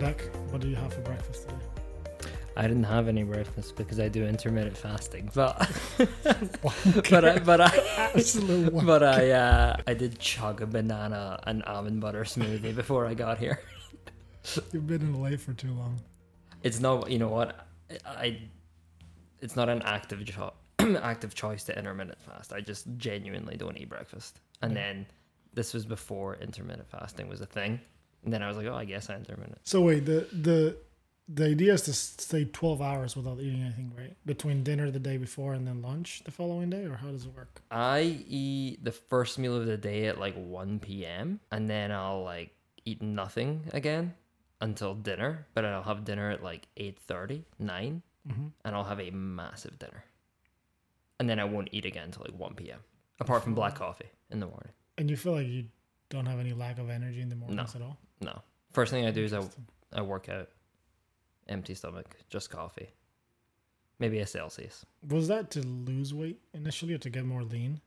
What do you have for breakfast today? I didn't have any breakfast because I do intermittent fasting, but but I, but I Absolute wank. but I uh, I did chug a banana and almond butter smoothie before I got here. You've been in LA for too long. It's not you know what I it's not an active cho- active choice to intermittent fast. I just genuinely don't eat breakfast. And Yeah. then this was before intermittent fasting was a thing. And then I was like, oh, I guess I intermittent. So wait, the the the idea is to stay twelve hours without eating anything, right? Between dinner the day before and then lunch the following day, or how does it work? I eat the first meal of the day at like 1 p.m. and then I'll like eat nothing again until dinner, but I'll have dinner at like 8:30, 9, Mm-hmm. and I'll have a massive dinner. And then I won't eat again until like 1 p.m. apart from black coffee in the morning. And you feel like you don't have any lack of energy in the mornings at all. No. First thing I do is I, I work out, empty stomach, just coffee. Maybe a Celsius. Was that to lose weight initially or to get more lean?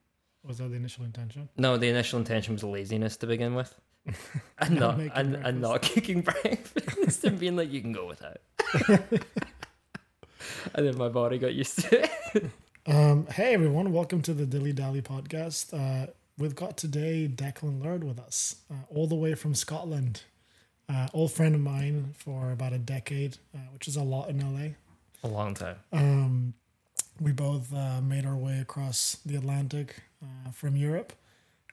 Was that the initial intention? No, the initial intention was laziness to begin with. and Not not, and, and not kicking breakfast and being like, you can go without. and then my body got used to it. Um, hey everyone, welcome to the Dilly Dally podcast. Uh, we've got today Declan Laird with us, uh, all the way from Scotland. Uh, old friend of mine for about a decade, uh, which is a lot in LA. A long time. Um, we both uh, made our way across the Atlantic uh, from Europe,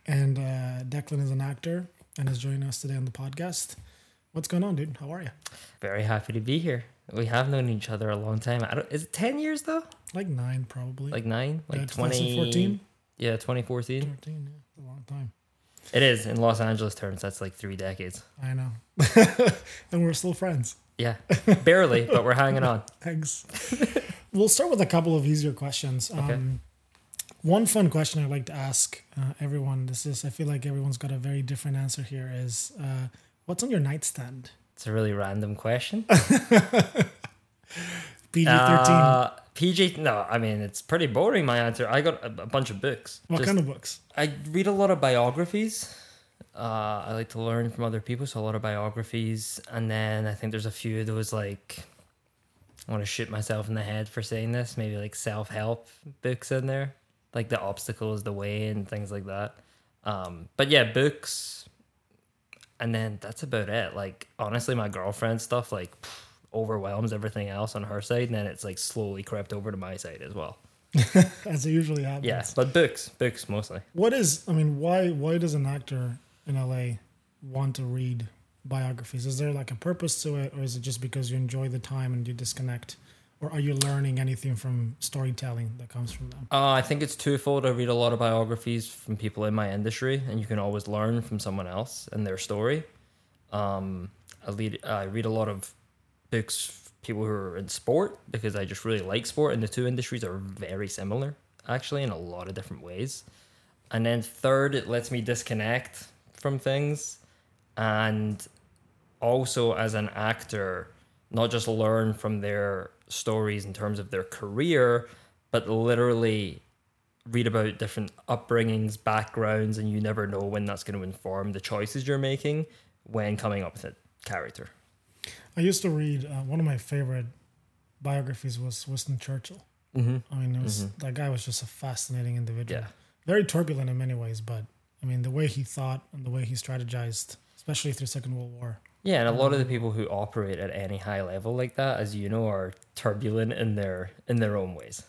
and uh, Declan is an actor and is joining us today on the podcast. What's going on, dude? How are you? Very happy to be here. We have known each other a long time. I don't, is it 10 years though? Like nine, probably. Like nine? Like Yeah, 2014? Yeah, 2014. 13, yeah, a long time. It is. In Los Angeles terms, that's like three decades. I know. and we're still friends. Yeah. Barely, but we're hanging on. Thanks. we'll start with a couple of easier questions. Okay. Um, one fun question I like to ask uh, everyone. This is, I feel like everyone's got a very different answer here. Is uh, what's on your nightstand? It's a really random question. PG thirteen. Uh, PG, no, I mean, it's pretty boring, my answer. I got a, a bunch of books. what Just- kind of books? I read a lot of biographies. Uh, I like to learn from other people, so a lot of biographies. And then I think there's a few of those, like, I want to shoot myself in the head for saying this, maybe like self help books in there, like The Obstacle is the Way and things like that. Um, but yeah, books. And then that's about it. Like, honestly, my girlfriend stuff, like, overwhelms everything else on her side. And then it's like slowly crept over to my side as well. As it usually happens. Yeah, but books, books mostly. What is? I mean, why? Why does an actor in LA want to read biographies? Is there like a purpose to it, or is it just because you enjoy the time and you disconnect, or are you learning anything from storytelling that comes from them? Uh, I think it's twofold. I read a lot of biographies from people in my industry, and you can always learn from someone else and their story. Um, I read I read a lot of books people who are in sport because I just really like sport, and the two industries are very similar actually in a lot of different ways. And then third, it lets me disconnect from things, and also as an actor, not just learn from their stories in terms of their career, but literally read about different upbringings, backgrounds, and you never know when that's going to inform the choices you're making when coming up with a character. I used to read uh, one of my favorite biographies was Winston Churchill. Mm-hmm. I mean, it was that guy was just a fascinating individual. Yeah. Very turbulent in many ways, but I mean, the way he thought and the way he strategized, especially through Second World War. Yeah, and a lot of the people who operate at any high level like that, as you know, are turbulent in their in their own ways.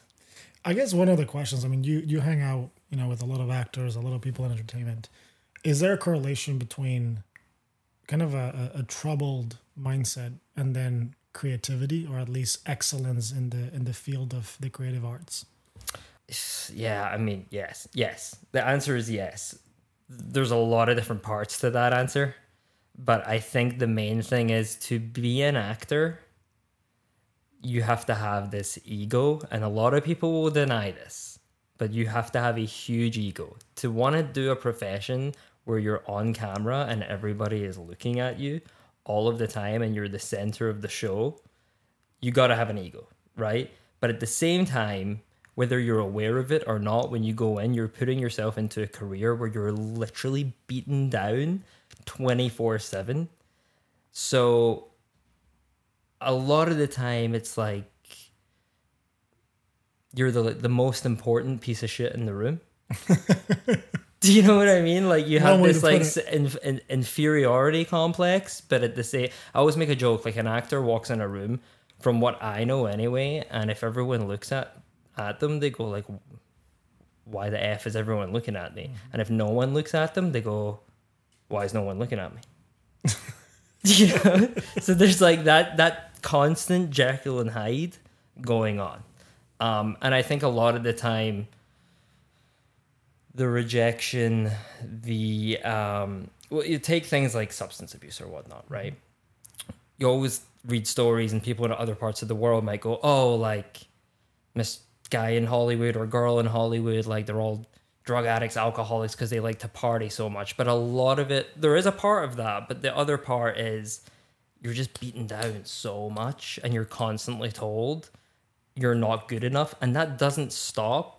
I guess one of the questions. I mean, you you hang out, you know, with a lot of actors, a lot of people in entertainment. Is there a correlation between kind of a, a, troubled mindset and then creativity, or at least excellence in the in the field of the creative arts? Yeah, I mean, yes, yes. The answer is yes. There's a lot of different parts to that answer, but I think the main thing is to be an actor, you have to have this ego, and a lot of people will deny this, but you have to have a huge ego to want to do a profession where you're on camera and everybody is looking at you all of the time and you're the center of the show you got to have an ego, right? But at the same time, whether you're aware of it or not, when you go in, you're putting yourself into a career where you're literally beaten down 24 7. So a lot of the time it's like you're the the most important piece of shit in the room. Do you know what I mean? Like you have this like in, in, inferiority complex, but at the same, I always make a joke. Like an actor walks in a room, from what I know anyway, and if everyone looks at at them, they go like, "Why the f is everyone looking at me?" And if no one looks at them, they go, "Why is no one looking at me?" you know? So there's like that that constant Jekyll and Hyde going on, um, and I think a lot of the time the rejection, the um, well, you take things like substance abuse or whatnot, right? You always read stories, and people in other parts of the world might go, "Oh, like Miss Guy in Hollywood or girl in Hollywood, like they're all drug addicts, alcoholics because they like to party so much." But a lot of it, there is a part of that, but the other part is you're just beaten down so much, and you're constantly told you're not good enough, and that doesn't stop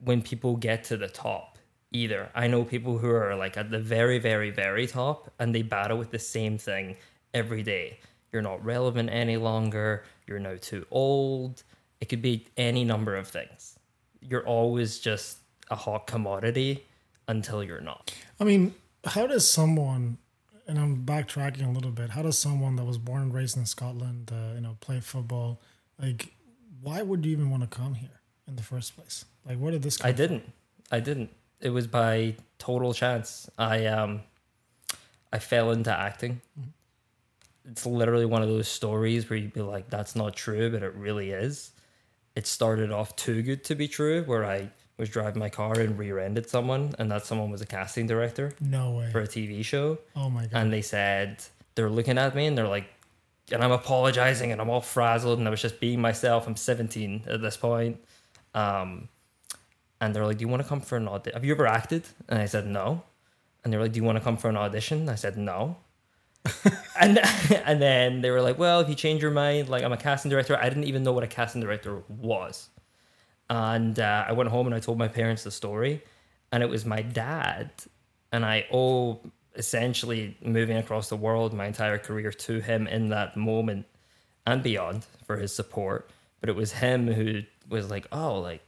when people get to the top either. I know people who are like at the very, very, very top and they battle with the same thing every day. You're not relevant any longer. You're now too old. It could be any number of things. You're always just a hot commodity until you're not. I mean, how does someone, and I'm backtracking a little bit, how does someone that was born and raised in Scotland, uh, you know, play football, like, why would you even want to come here in the first place? Like, where did this come I didn't. I didn't. It was by total chance. I um I fell into acting. It's literally one of those stories where you'd be like, that's not true, but it really is. It started off too good to be true, where I was driving my car and rear-ended someone, and that someone was a casting director from? No way. for a TV show Oh my God. and they said they're looking at me and they're like and i'm apologizing and i'm all frazzled and i was just being myself i'm 17 at this point um and they're like do you want to come for an audition have you ever acted? And i said no. And they're like do you want to come for an audition? I said no. And and then they were like well if you change your mind like i'm a casting director i didn't even know what a casting director was. And uh, I went home and I told my parents the story, and it was my dad, and I owe essentially moving across the world my entire career to him in that moment and beyond for his support. But it was him who was like, "Oh, like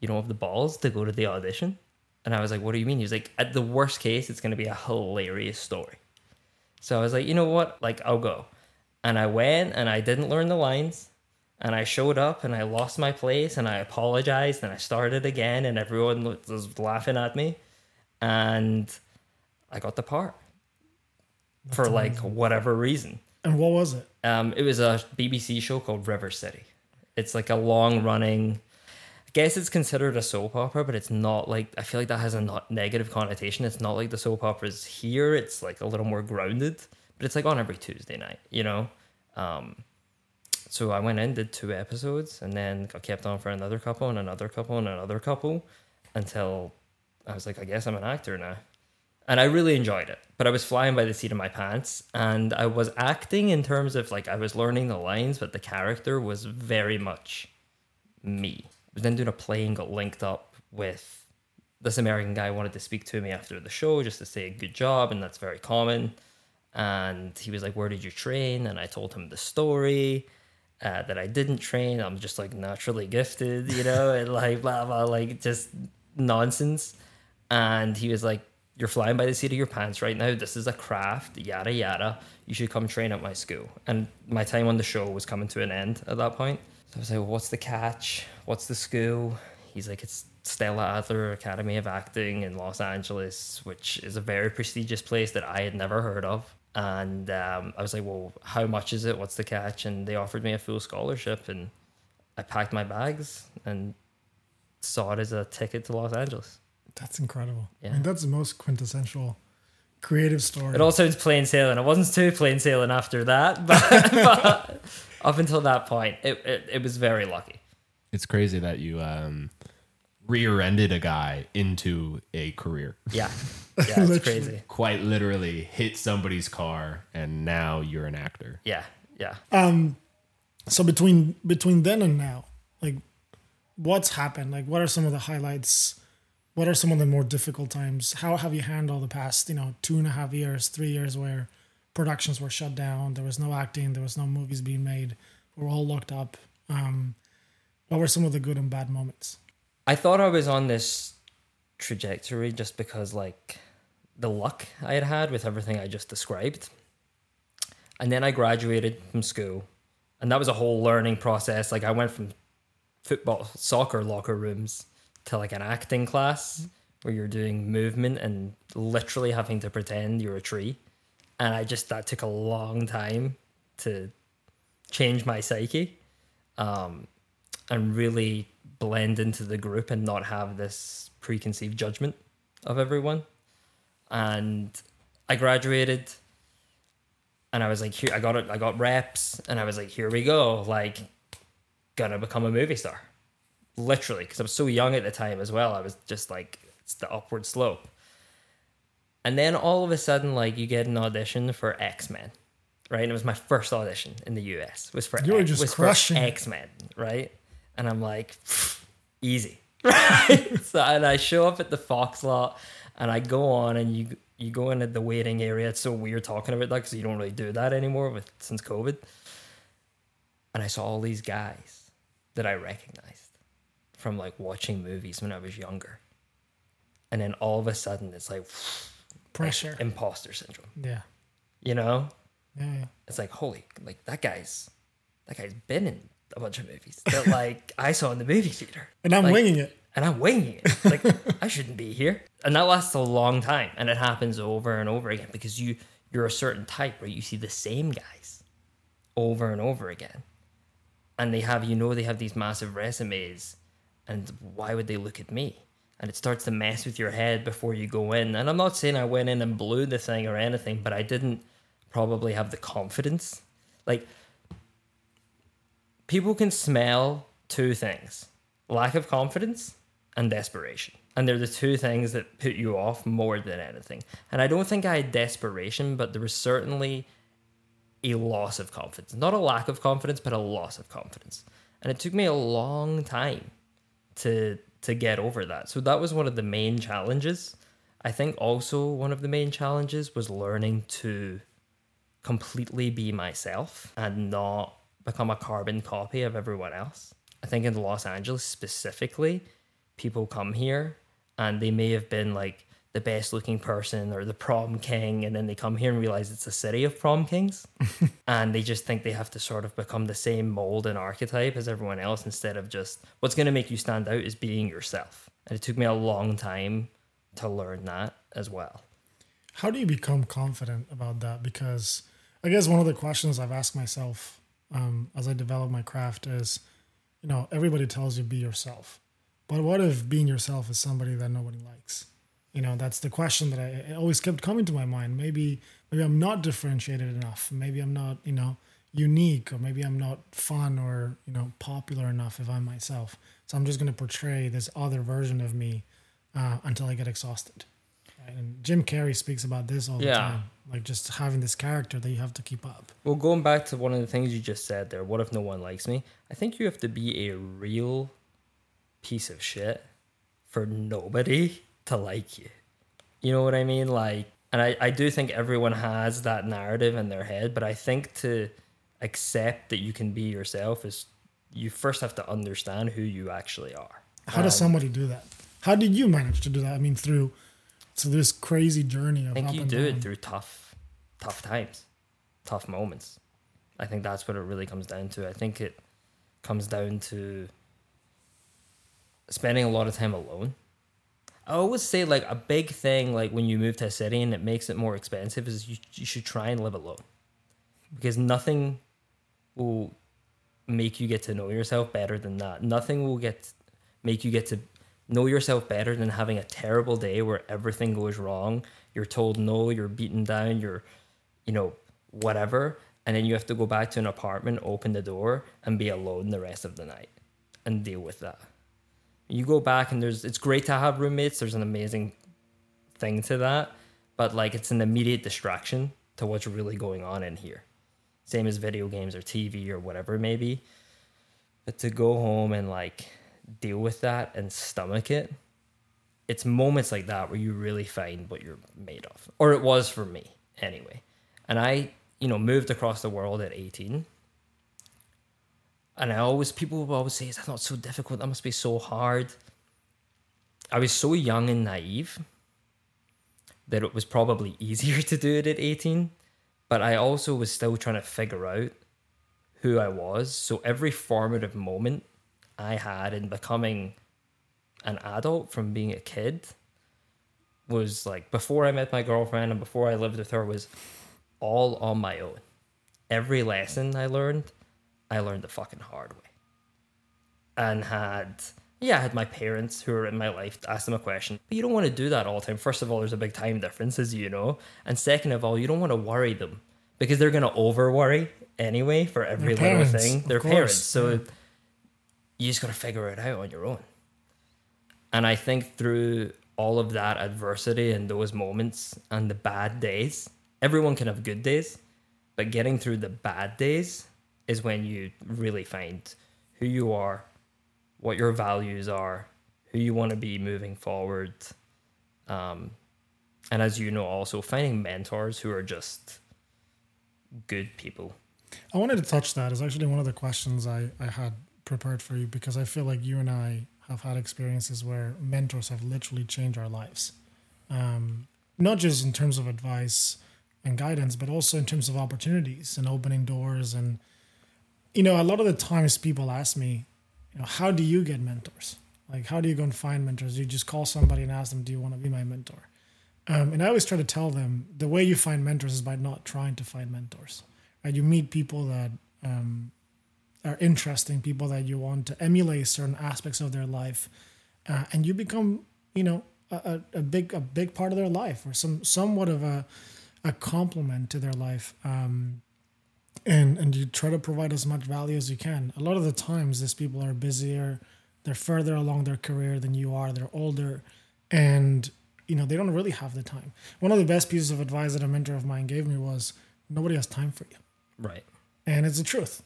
you don't have the balls to go to the audition," and I was like, "What do you mean?" He was like, "At the worst case, it's going to be a hilarious story." So I was like, "You know what? Like I'll go," and I went and I didn't learn the lines and I showed up and I lost my place and I apologized and I started again and everyone was- was laughing at me and I got the part for like whatever reason. and what was it? Um, it was a BBC show called River City. It's like a long running. I guess it's considered a soap opera, but it's not like I feel like that has a not negative connotation. It's not like the soap operas here. It's like a little more grounded, but it's like on every Tuesday night, you know. Um, so I went in, did two episodes, and then I kept on for another couple and another couple and another couple until I was like, I guess I'm an actor now. And I really enjoyed it, but I was flying by the seat of my pants. And I was acting in terms of like I was learning the lines, but the character was very much me. I was then doing a play and got linked up with this American guy wanted to speak to me after the show just to say good job, and that's very common. And he was like, Where did you train? And I told him the story uh, that I didn't train. I'm just like naturally gifted, you know, and like blah, blah, like just nonsense. And he was like, You're flying by the seat of your pants right now. This is a craft, yada, yada. You should come train at my school. And my time on the show was coming to an end at that point. So I was like, well, What's the catch? What's the school? He's like, It's Stella Adler Academy of Acting in Los Angeles, which is a very prestigious place that I had never heard of. And um, I was like, well, how much is it? What's the catch? And they offered me a full scholarship. And I packed my bags and saw it as a ticket to Los Angeles. That's incredible. I mean, that's the most quintessential creative story. It all sounds plain sailing. It wasn't too plain sailing after that, but, but up until that point, it, it, it was very lucky. It's crazy that you um, rear-ended a guy into a career. Yeah. Yeah, it's crazy. Quite literally hit somebody's car, and now you're an actor. Yeah. Yeah. Um, so between between then and now, like, what's happened? Like, what are some of the highlights? What are some of the more difficult times? How have you handled the past, you know, two and a half years, three years, where productions were shut down. There was no acting. There was no movies being made. We were all locked up. Um, what were some of the good and bad moments? I thought I was on this trajectory just because like the luck I had had with everything I just described. And then I graduated from school, and that was a whole learning process. Like I went from football, soccer locker rooms to like an acting class where you're doing movement and literally having to pretend you're a tree. And I just that took a long time to change my psyche, um, and really blend into the group and not have this preconceived judgment of everyone. And I graduated and I was like, here, I got it, I got reps, and I was like, here we go, like, gonna become a movie star, literally, because I was so young at the time as well. I was just like, it's the upward slope. And then all of a sudden, like, you get an audition for X Men, right? And it was my first audition in the US. It was for You were just was crushing. X Men, right? And I'm like, easy, right? so and I show up at the Fox lot, and I go on, and you you go into the waiting area. It's so weird talking about that because you don't really do that anymore with since COVID. And I saw all these guys that I recognized from like watching movies when I was younger. And then all of a sudden, it's like Pressure. imposter syndrome. Yeah. You know, Yeah. yeah. it's like holy, like that guy's that guy's been in a bunch of movies that like I saw in the movie theater. And I'm Like, winging it. and I'm winging it. Like I shouldn't be here. And that lasts a long time, and it happens over and over again because you you're a certain type where you see the same guys over and over again, and they have you know they have these massive resumes, and why would they look at me? And it starts to mess with your head before you go in. And I'm not saying I went in and blew the thing or anything, but I didn't probably have the confidence. Like people can smell two things lack of confidence and desperation. And they're the two things that put you off more than anything. And I don't think I had desperation, but there was certainly a loss of confidence. Not a lack of confidence, but a loss of confidence. And it took me a long time to to get over that. So that was one of the main challenges. I think also one of the main challenges was learning to completely be myself and not become a carbon copy of everyone else. I think in Los Angeles specifically, people come here and they may have been like the best looking person or the prom king, and then they come here and realize it's a city of prom kings, and they just think they have to sort of become the same mold and archetype as everyone else instead of just what's going to make you stand out is being yourself. And it took me a long time to learn that as well. How do you become confident about that? Because I guess one of the questions I've asked myself um, as I develop my craft is, you know, everybody tells you be yourself, but what if being yourself is somebody that nobody likes? You know, that's the question that I it always kept coming to my mind. Maybe maybe I'm not differentiated enough. Maybe I'm not, you know, unique, or maybe I'm not fun or you know popular enough if I'm myself. So I'm just going to portray this other version of me uh, until I get exhausted. Right? And Jim Carrey speaks about this all the time, like just having this character that you have to keep up. Well, going back to one of the things you just said there, what if no one likes me? I think you have to be a real piece of shit for nobody to like you. You know what I mean? Like, and I, I do think everyone has that narrative in their head, but I think to accept that you can be yourself is you first have to understand who you actually are. How does um, somebody do that? How did you manage to do that? I mean, through so this crazy journey of I think you do down. it through tough, tough times, tough moments. I think that's what it really comes down to. I think it comes down to spending a lot of time alone. I always say like a big thing like when you move to a city and it makes it more expensive is you, you should try and live alone because nothing will make you get to know yourself better than that. Nothing will get make you get to know yourself better than having a terrible day where everything goes wrong. You're told no, you're beaten down, you're you know, whatever, and then you have to go back to an apartment, open the door and be alone the rest of the night and deal with that. You go back and there's it's great to have roommates. There's an amazing thing to that, but like it's an immediate distraction to what's really going on in here. Same as video games or TV or whatever maybe. But to go home and like deal with that and stomach it, it's moments like that where you really find what you're made of. Or it was for me anyway. And I, you know, moved across the world at 18. And I always, people will always say, is that not so difficult? That must be so hard. I was so young and naive that it was probably easier to do it at 18. But I also was still trying to figure out who I was. So every formative moment I had in becoming an adult from being a kid was like before I met my girlfriend and before I lived with her was all on my own. Every lesson I learned, I learned the fucking hard way. And had yeah, I had my parents who were in my life to ask them a question. But you don't want to do that all the time. First of all, there's a big time difference, as you know. And second of all, you don't want to worry them because they're going to over worry anyway for every Their little parents, thing. of They're course, parents. So yeah. you just got to figure it out on your own. And I think through all of that adversity and those moments and the bad days, everyone can have good days, but getting through the bad days is when you really find who you are, what your values are, who you want to be moving forward. Um, and as you know, also finding mentors who are just good people. I wanted to touch that. Is actually one of the questions I, I had prepared for you because I feel like you and I have had experiences where mentors have literally changed our lives. Um, not just in terms of advice and guidance, but also in terms of opportunities and opening doors. And, you know, a lot of the times people ask me, you know, how do you get mentors? Like, how do you go and find mentors? You just call somebody and ask them, do you want to be my mentor? Um, and I always try to tell them the way you find mentors is by not trying to find mentors. Right? You meet people that um, are interesting, people that you want to emulate certain aspects of their life, uh, and you become, you know, a, a, big a big part of their life or some somewhat of a a complement to their life. Um, and and you try to provide as much value as you can. A lot of the times, these people are busier, they're further along their career than you are. They're older, and you know they don't really have the time. One of the best pieces of advice that a mentor of mine gave me was, "Nobody has time for you," Right. and it's the truth.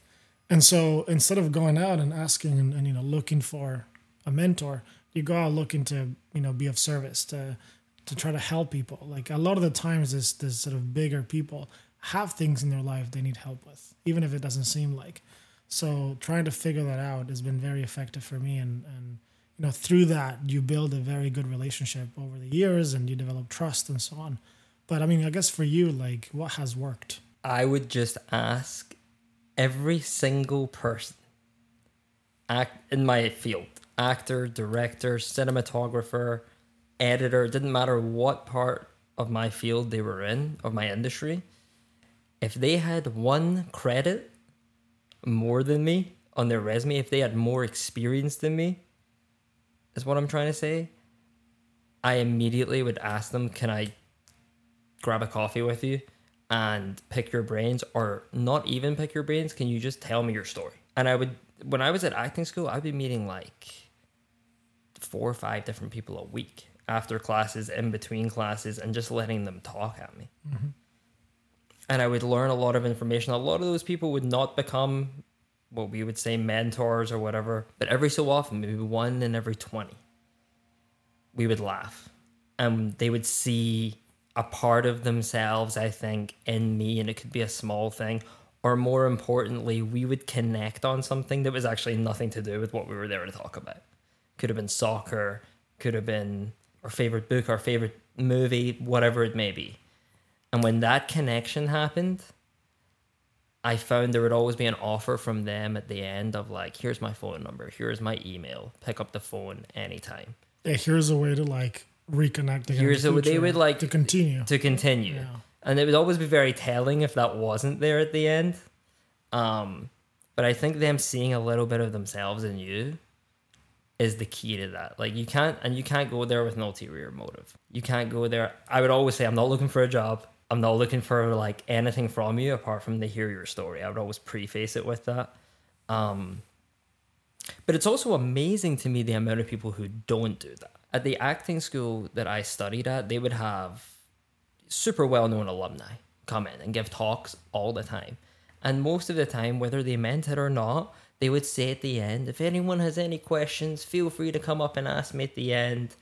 And so instead of going out and asking and, and you know looking for a mentor, you go out looking to you know be of service to to try to help people. Like a lot of the times, this this sort of bigger people have things in their life they need help with, even if it doesn't seem like. So trying to figure that out has been very effective for me, and and you know through that you build a very good relationship over the years, and you develop trust and so on. But I mean, I guess for you, like what has worked? I would just ask every single person act in my field actor, director, cinematographer, editor, it didn't matter what part of my field they were in, of my industry. If they had one credit more than me on their resume, if they had more experience than me, is what I'm trying to say. I immediately would ask them, Can I grab a coffee with you and pick your brains? Or not even pick your brains can you just tell me your story? And i would when i was at acting school i'd be meeting like four or five different people a week after classes in between classes and just letting them talk at me mm-hmm. And i would learn a lot of information a lot of those people would not become what we would say mentors or whatever but every so often maybe one in every 20 we would laugh and they would see a part of themselves, I think, in me, and it could be a small thing. Or more importantly, we would connect on something that was actually nothing to do with what we were there to talk about. Could have been soccer, could have been our favorite book, our favorite movie, whatever it may be. And when that connection happened, I found there would always be an offer from them at the end of like, here's my phone number, here's my email, pick up the phone anytime. Yeah, here's a way to like reconnect again. in Here's the a way they would like to continue. to continue. Yeah. And it would always be very telling if that wasn't there at the end. Um, but I think them seeing a little bit of themselves in you is the key to that. Like you can't and you can't go there with an ulterior motive. You can't go there. I would always say I'm not looking for a job. I'm not looking for like anything from you apart from to hear your story. I would always preface it with that. Um, but it's also amazing to me the amount of people who don't do that. At the acting school that I studied at, they would have super well known alumni come in and give talks all the time. And most of the time, whether they meant it or not, they would say at the end, if anyone has any questions, feel free to come up and ask me at the end.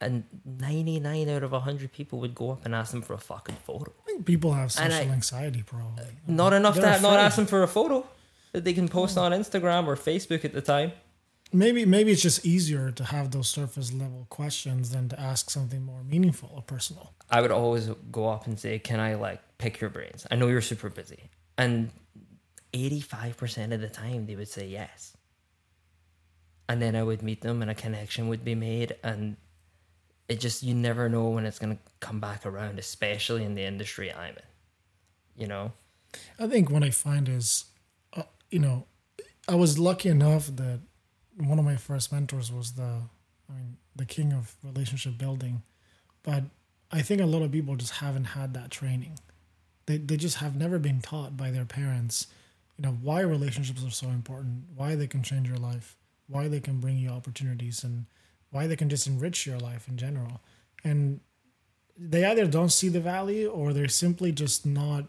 And 99 out of 100 people would go up and ask them for a fucking photo. I think people have social I- anxiety, probably. Not enough They're that not ask them for a photo that they can post hmm. on Instagram or Facebook at the time. Maybe maybe it's just easier to have those surface level questions than to ask something more meaningful or personal. I would always go up and say, "Can I like pick your brains?" I know you're super busy, and eighty-five percent of the time they would say yes. And then I would meet them, and a connection would be made, and it just you never know when it's gonna come back around, especially in the industry I'm in. You know, I think what I find is, uh, you know, I was lucky enough that one of my first mentors was the, I mean, the king of relationship building, but I think a lot of people just haven't had that training. They they just have never been taught by their parents, you know, why relationships are so important, why they can change your life, why they can bring you opportunities, and why they can just enrich your life in general. And they either don't see the value or they're simply just not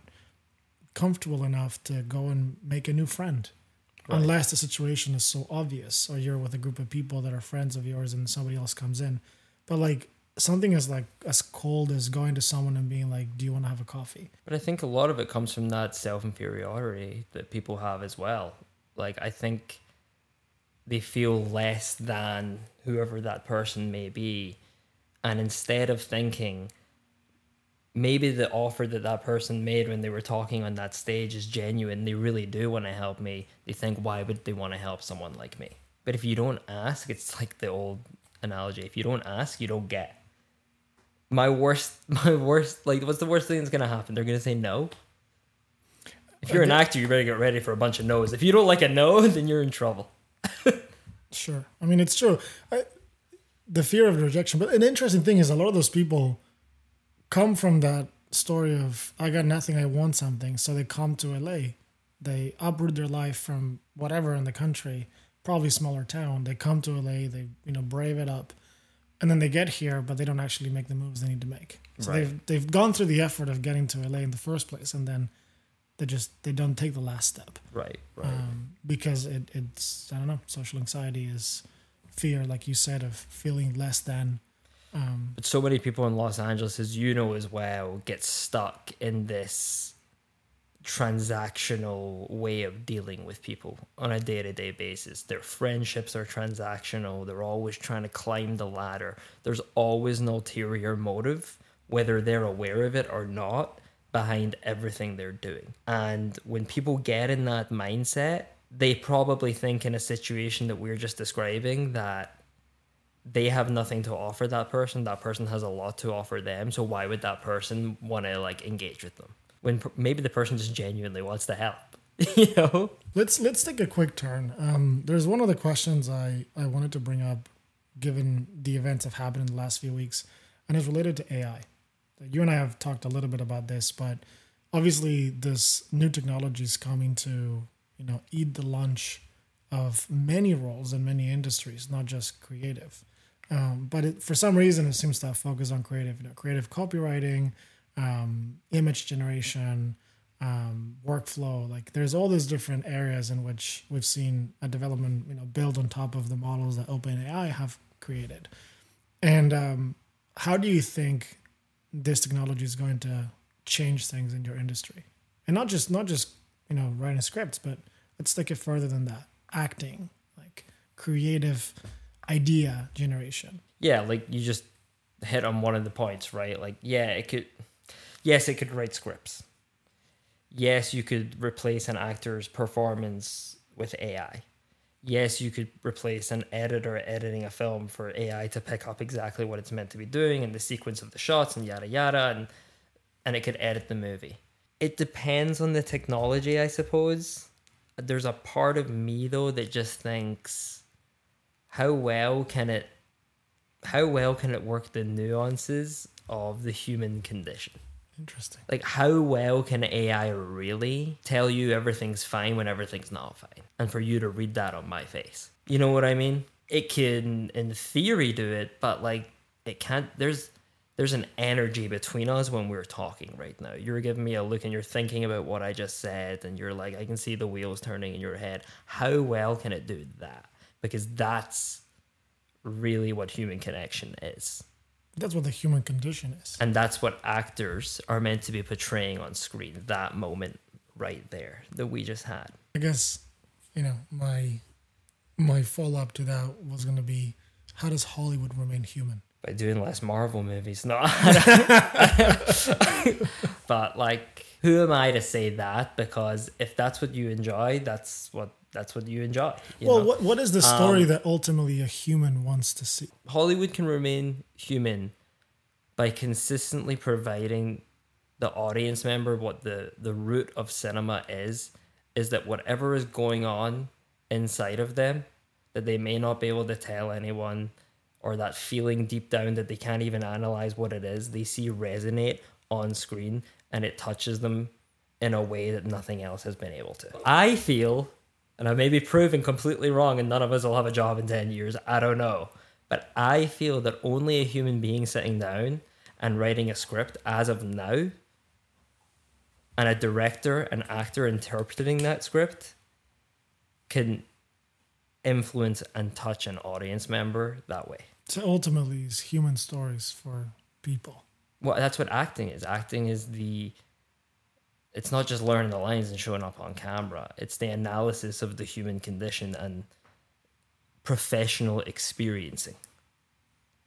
comfortable enough to go and make a new friend unless the situation is so obvious or you're with a group of people that are friends of yours and somebody else comes in but like something as like as cold as going to someone and being like do you want to have a coffee But I think a lot of it comes from that self inferiority that people have as well. Like, I think they feel less than whoever that person may be. And instead of thinking, maybe the offer that that person made when they were talking on that stage is genuine, they really do want to help me, they think, why would they want to help someone like me? But if you don't ask, it's like the old analogy if you don't ask, you don't get. My worst my worst like what's the worst thing that's gonna happen? They're gonna say no? If you're an uh, actor you better get ready for a bunch of no's. If you don't like a no then you're in trouble sure. I mean it's true. I, the fear of rejection but an interesting thing is a lot of those people come from that story of i got nothing i want something. So they come to la they uproot their life from whatever in the country probably smaller town. They come to la they you know brave it up and then they get here but they don't actually make the moves they need to make. So Right. they've they've gone through the effort of getting to la in the first place and then they just they don't take the last step. Right right. Um, because it, it's I don't know social anxiety is fear like you said of feeling less than um, but so many people in los angeles as you know as well get stuck in this transactional way of dealing with people on a day-to-day basis. Their friendships are transactional. They're always trying to climb the ladder. There's always an ulterior motive whether they're aware of it or not behind everything they're doing. And when people get in that mindset they probably think in a situation that we're just describing that they have nothing to offer that person. That person has a lot to offer them. So why would that person want to like engage with them? When per- maybe the person just genuinely wants to help you know? Let's let's take a quick turn. Um, there's one of the questions I, I wanted to bring up given the events have happened in the last few weeks and it's related to AI you and I have talked a little bit about this but obviously this new technology is coming to you know eat the lunch of many roles in many industries not just creative. Um, but it, for some reason it seems to have focused on creative you know creative copywriting um, image generation um, workflow. Like there's all these different areas in which we've seen a development you know build on top of the models that openai have created. And um, how do you think this technology is going to change things in your industry. And not just not just you know writing scripts but let's take it further than that. Acting like creative idea generation. Yeah like you just hit on one of the points right? Like yeah it could yes it could write scripts. Yes you could replace an actor's performance with ai yes you could replace an editor editing a film for ai to pick up exactly what it's meant to be doing and the sequence of the shots and yada yada and and it could edit the movie. It depends on the technology i suppose. There's a part of me though that just thinks how well can it how well can it work the nuances of the human condition interesting. Like how well can ai really tell you everything's fine when everything's not fine? And for you to read that on my face. You know what i mean? It can in theory do it but like it can't there's there's an energy between us when we're talking right now. You're giving me a look and you're thinking about what i just said and you're like i can see the wheels turning in your head. How well can it do that? Because that's really what human connection is That's what the human condition is. And that's what actors are meant to be portraying on screen. That moment right there that we just had. I guess, you know, my my follow up to that was gonna be how does Hollywood remain human? By doing less Marvel movies, no. but like, who am I to say that? Because if that's what you enjoy, that's what that's what you enjoy. you well, know? what what is the story um, that ultimately a human wants to see? Hollywood can remain human by consistently providing the audience member what the the root of cinema is is that whatever is going on inside of them that they may not be able to tell anyone or that feeling deep down that they can't even analyze what it is they see resonate on screen and it touches them in a way that nothing else has been able to i feel and i may be proven completely wrong and none of us will have a job in 10 years i don't know but i feel that only a human being sitting down and writing a script as of now and a director and actor interpreting that script can influence and touch an audience member that way. So ultimately, it's human stories for people. Well, that's what acting is. Acting is the it's not just learning the lines and showing up on camera. It's the analysis of the human condition and professional experiencing.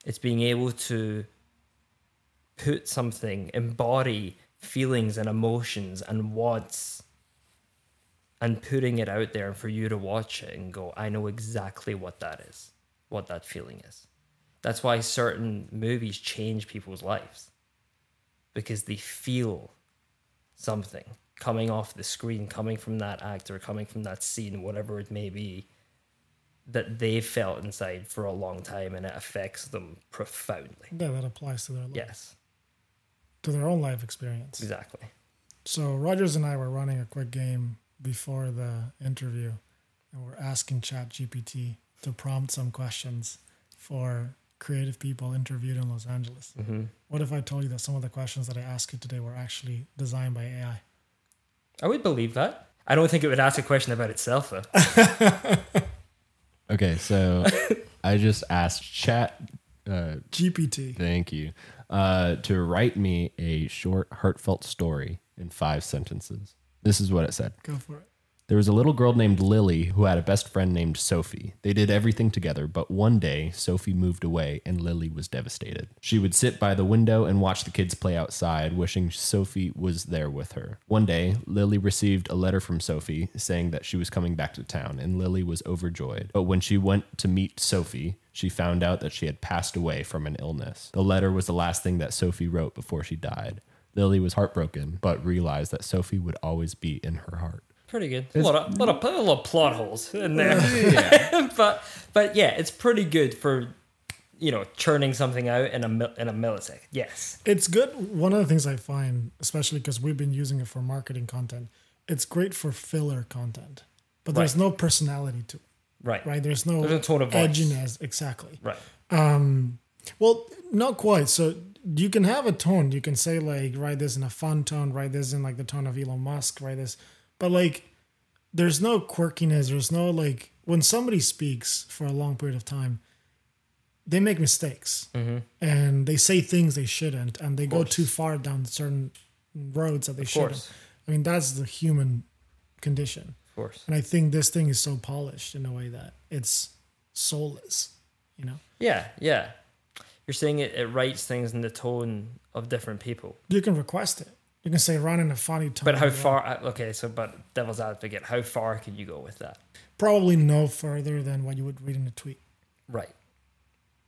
It's being able to put something, embody feelings and emotions and wants and putting it out there for you to watch it and go, I know exactly what that is, what that feeling is. That's why certain movies change people's lives because they feel something coming off the screen, coming from that actor, coming from that scene, whatever it may be, that they felt inside for a long time and it affects them profoundly. Yeah, that applies to their life, Yes, to their own life experience. exactly. So Rogers and I were running a quick game before the interview, and we're asking Chat GPT to prompt some questions for creative people interviewed in Los Angeles. hmm What if I told you that some of the questions that I asked you today were actually designed by AI? I would believe that. I don't think it would ask a question about itself, though. Okay, so I just asked chat uh, GPT. Thank you. Uh, to write me a short, heartfelt story in five sentences. This is what it said. Go for it. There was a little girl named Lily who had a best friend named Sophie. They did everything together, but one day Sophie moved away and Lily was devastated. She would sit by the window and watch the kids play outside, wishing Sophie was there with her. One day, Lily received a letter from Sophie saying that she was coming back to town, and Lily was overjoyed. But when she went to meet Sophie, she found out that she had passed away from an illness. The letter was the last thing that Sophie wrote before she died. Lily was heartbroken, but realized that Sophie would always be in her heart. Pretty good. A lot of, lot of, a lot of plot holes in there. Uh, but but yeah, it's pretty good for you know churning something out in a mil- in a millisecond. Yes. It's good. One of the things I find, especially because we've been using it for marketing content, it's great for filler content, but there's Right. no personality to it, Right. right? There's no, There's a tone of voice. edginess. Exactly. Right. Um, well, not quite. So you can have a tone. You can say like, write this in a fun tone, write this in like the tone of Elon Musk, write this. But like, there's no quirkiness. There's no like when somebody speaks for a long period of time, they make mistakes mm-hmm. and they say things they shouldn't, and they go too far down certain roads that they Of shouldn't. course. I mean, that's the human condition. Of course. And I think this thing is so polished in a way that it's soulless, you know? Yeah. Yeah. You're saying it, it writes things in the tone of different people. You can request it. You can say run in a funny tone. But how far? uh, Okay, so but devil's advocate, how far can you go with that? Probably no further than what you would read in a tweet, Right.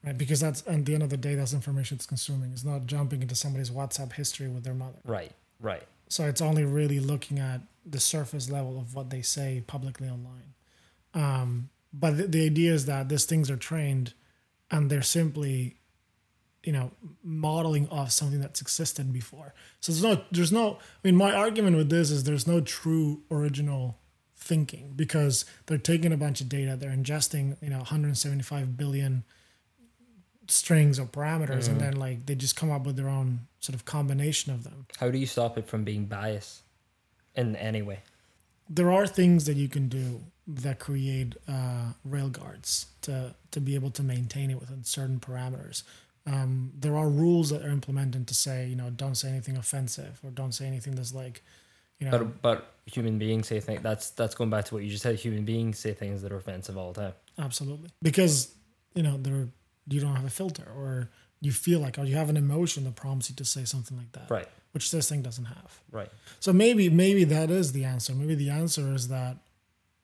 right? Because that's at the end of the day, that's information it's consuming. It's not jumping into somebody's WhatsApp history with their mother. Right. Right. So it's only really looking at the surface level of what they say publicly online. Um, but the, the idea is that these things are trained, and they're simply, you know, modeling off something that's existed before. So there's no, there's no. I mean, my argument with this is there's no true original thinking because they're taking a bunch of data, they're ingesting, you know, 175 billion strings or parameters, and then like they just come up with their own sort of combination of them. How do you stop it from being biased in any way? there are things that you can do that create uh, rail guards to to be able to maintain it within certain parameters. Um, there are rules that are implemented to say, you know, don't say anything offensive or don't say anything that's like, you know, But but human beings say things. That's that's going back to what you just said. Human beings say things that are offensive all the time. absolutely because you know there you don't have a filter or you feel like or you have an emotion that prompts you to say something like that, Right. which this thing doesn't have. Right. So maybe maybe that is the answer. Maybe the answer is that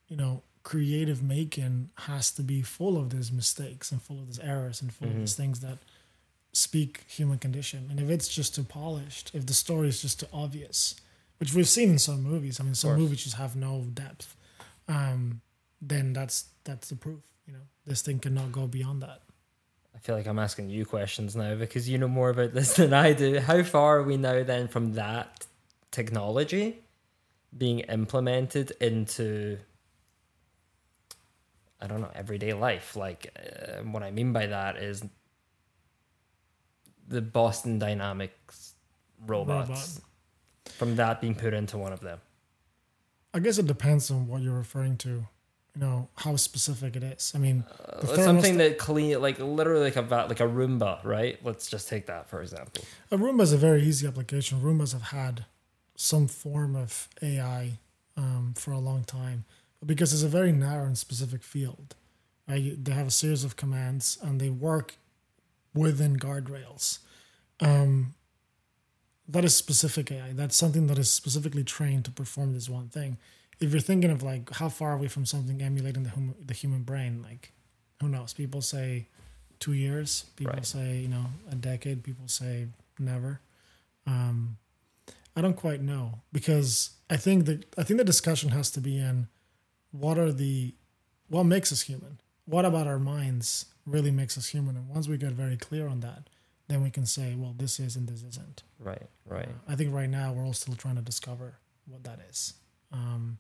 you know creative making has to be full of these mistakes and full of these errors and full of these things that speak human condition. And if it's just too polished, if the story is just too obvious, which we've seen in some movies, I mean some movies just have no depth, um, then that's that's the proof. You know, this thing cannot go beyond that. I feel like I'm asking you questions now because you know more about this than I do. How far are we now then from that technology being implemented into I don't know everyday life? Like uh, what I mean by that is the Boston Dynamics robots Robot. from that being put into one of them. I guess it depends on what you're referring to. You know how specific it is. I mean, Uh, something that clean like literally like a like a Roomba, right? Let's just take that for example. A Roomba is a very easy application. Roombas have had some form of AI um, for a long time, but because it's a very narrow and specific field, right? They have a series of commands and they work within guardrails. Um, that is specific AI. That's something that is specifically trained to perform this one thing. If you're thinking of like how far are we from something emulating the hum- the human brain, like who knows? People say two years. People Right. say you know a decade. People say never. Um, I don't quite know because I think that I think the discussion has to be in what are the what makes us human. What about our minds really makes us human? And once we get very clear on that, then we can say, well, this is and this isn't. Right, right. I think right now we're all still trying to discover what that is. Um,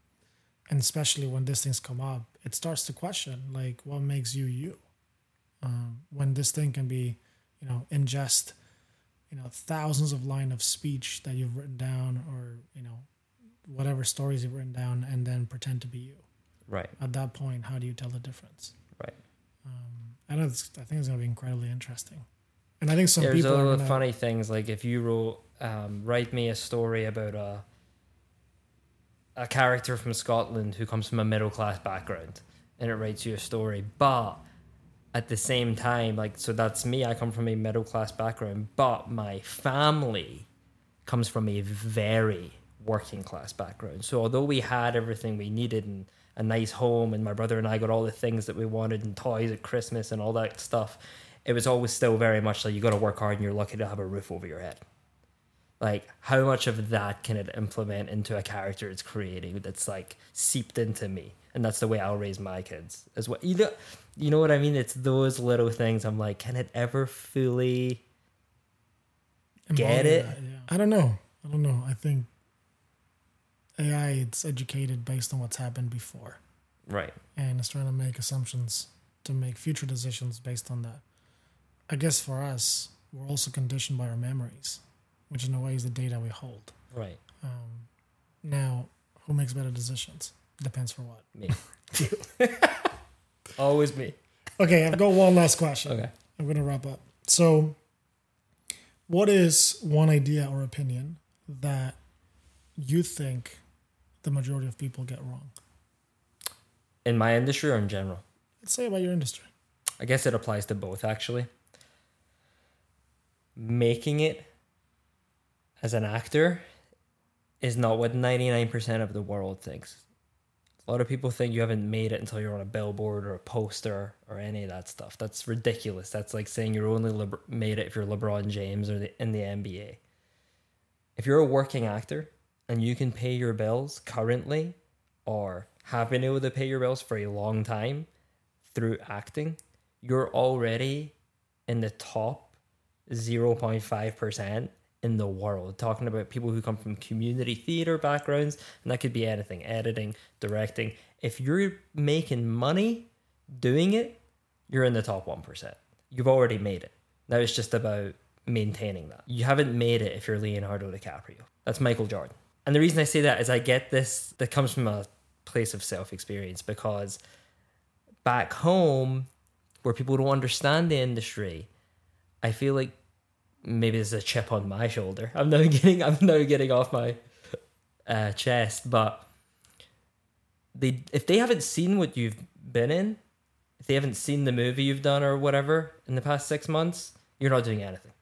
and especially when these things come up, it starts to question like what makes you you. Um, when this thing can be, you know, ingest, you know, thousands of line of speech that you've written down, or you know, whatever stories you've written down, and then pretend to be you. Right, At that point, how do you tell the difference? right. Um, I know. It's, I think it's going to be incredibly interesting. And I think some There's people all are the gonna, funny things like if you wrote, um, write me a story about a a character from Scotland who comes from a middle class background, and it writes you a story, but at the same time, like so that's me. I come from a middle class background, but my family comes from a very working class background. So although we had everything we needed and a nice home, and my brother and I got all the things that we wanted and toys at Christmas and all that stuff, it was always still very much like you got to work hard and you're lucky to have a roof over your head. Like how much of that can it implement into a character it's creating that's like seeped into me, and that's the way I'll raise my kids as well. You know, you know what I mean? It's those little things. I'm like, can it ever fully? Get it? that, yeah. I don't know. I don't know. I think AI it's educated based on what's happened before, Right. and it's trying to make assumptions to make future decisions based on that. I guess for us, we're also conditioned by our memories, which in a way is the data we hold. Right. Um, now, who makes better decisions? Depends for what. Me. You. Always me. Okay, I've got one last question. Okay. I'm going to wrap up. So, what is one idea or opinion that you think the majority of people get wrong? In my industry or in general? Let's say about your industry. I guess it applies to both actually. Making it as an actor is not what 99% of the world thinks. A lot of people think you haven't made it until you're on a billboard or a poster or any of that stuff. That's ridiculous. That's like saying you're only made it if you're LeBron James or the, in the NBA. If you're a working actor and you can pay your bills currently or have been able to pay your bills for a long time through acting, you're already in the top 0.5% in the world. Talking about people who come from community theater backgrounds, and that could be anything editing, directing. If you're making money doing it, you're in the top 1%. You've already made it. Now it's just about maintaining that. You haven't made it if you're Leonardo DiCaprio. That's Michael Jordan. And the reason I say that is I get this that comes from a place of self experience because back home, where people don't understand the industry, I feel like maybe there's a chip on my shoulder. I'm now getting I'm now getting off my uh, chest, but they if they haven't seen what you've been in, if they haven't seen the movie you've done or whatever in the past six months, you're not doing anything.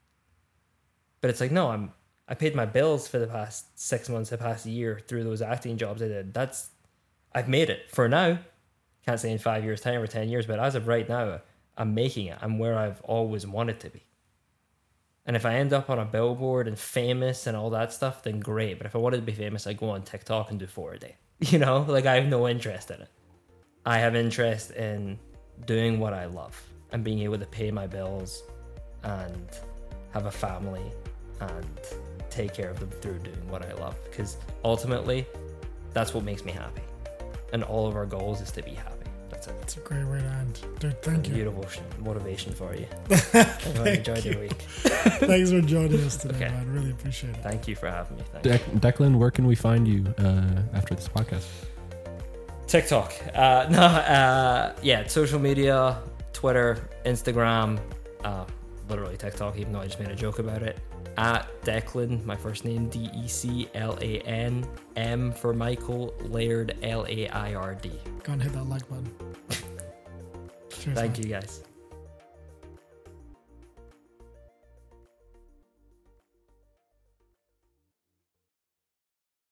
But it's like no, I'm I paid my bills for the past six months, the past year through those acting jobs I did. That's I've made it for now. Can't say in five years' time or ten years, but as of right now, I'm making it. I'm where I've always wanted to be. And if I end up on a billboard and famous and all that stuff, then great. But if I wanted to be famous, I go on TikTok and do four a day. You know, like I have no interest in it. I have interest in doing what I love and being able to pay my bills and have a family and take care of them through doing what I love. Because ultimately, that's what makes me happy. And all of our goals is to be happy. That's it. It's a great way to end. Dude, thank you. Beautiful sh- motivation for you. I've enjoyed your week. Thanks for joining us today, Okay. man. Really appreciate it. Thank you for having me. Thank. De- Declan, where can we find you uh, after this podcast? TikTok. Uh, no, uh, yeah, social media, Twitter, Instagram, uh, literally TikTok, even though I just made a joke about it. At Declan, my first name, D E C L A N, M for Michael, Laird, L A I R D. Go and hit that like button. Cheers, Thank man. you guys.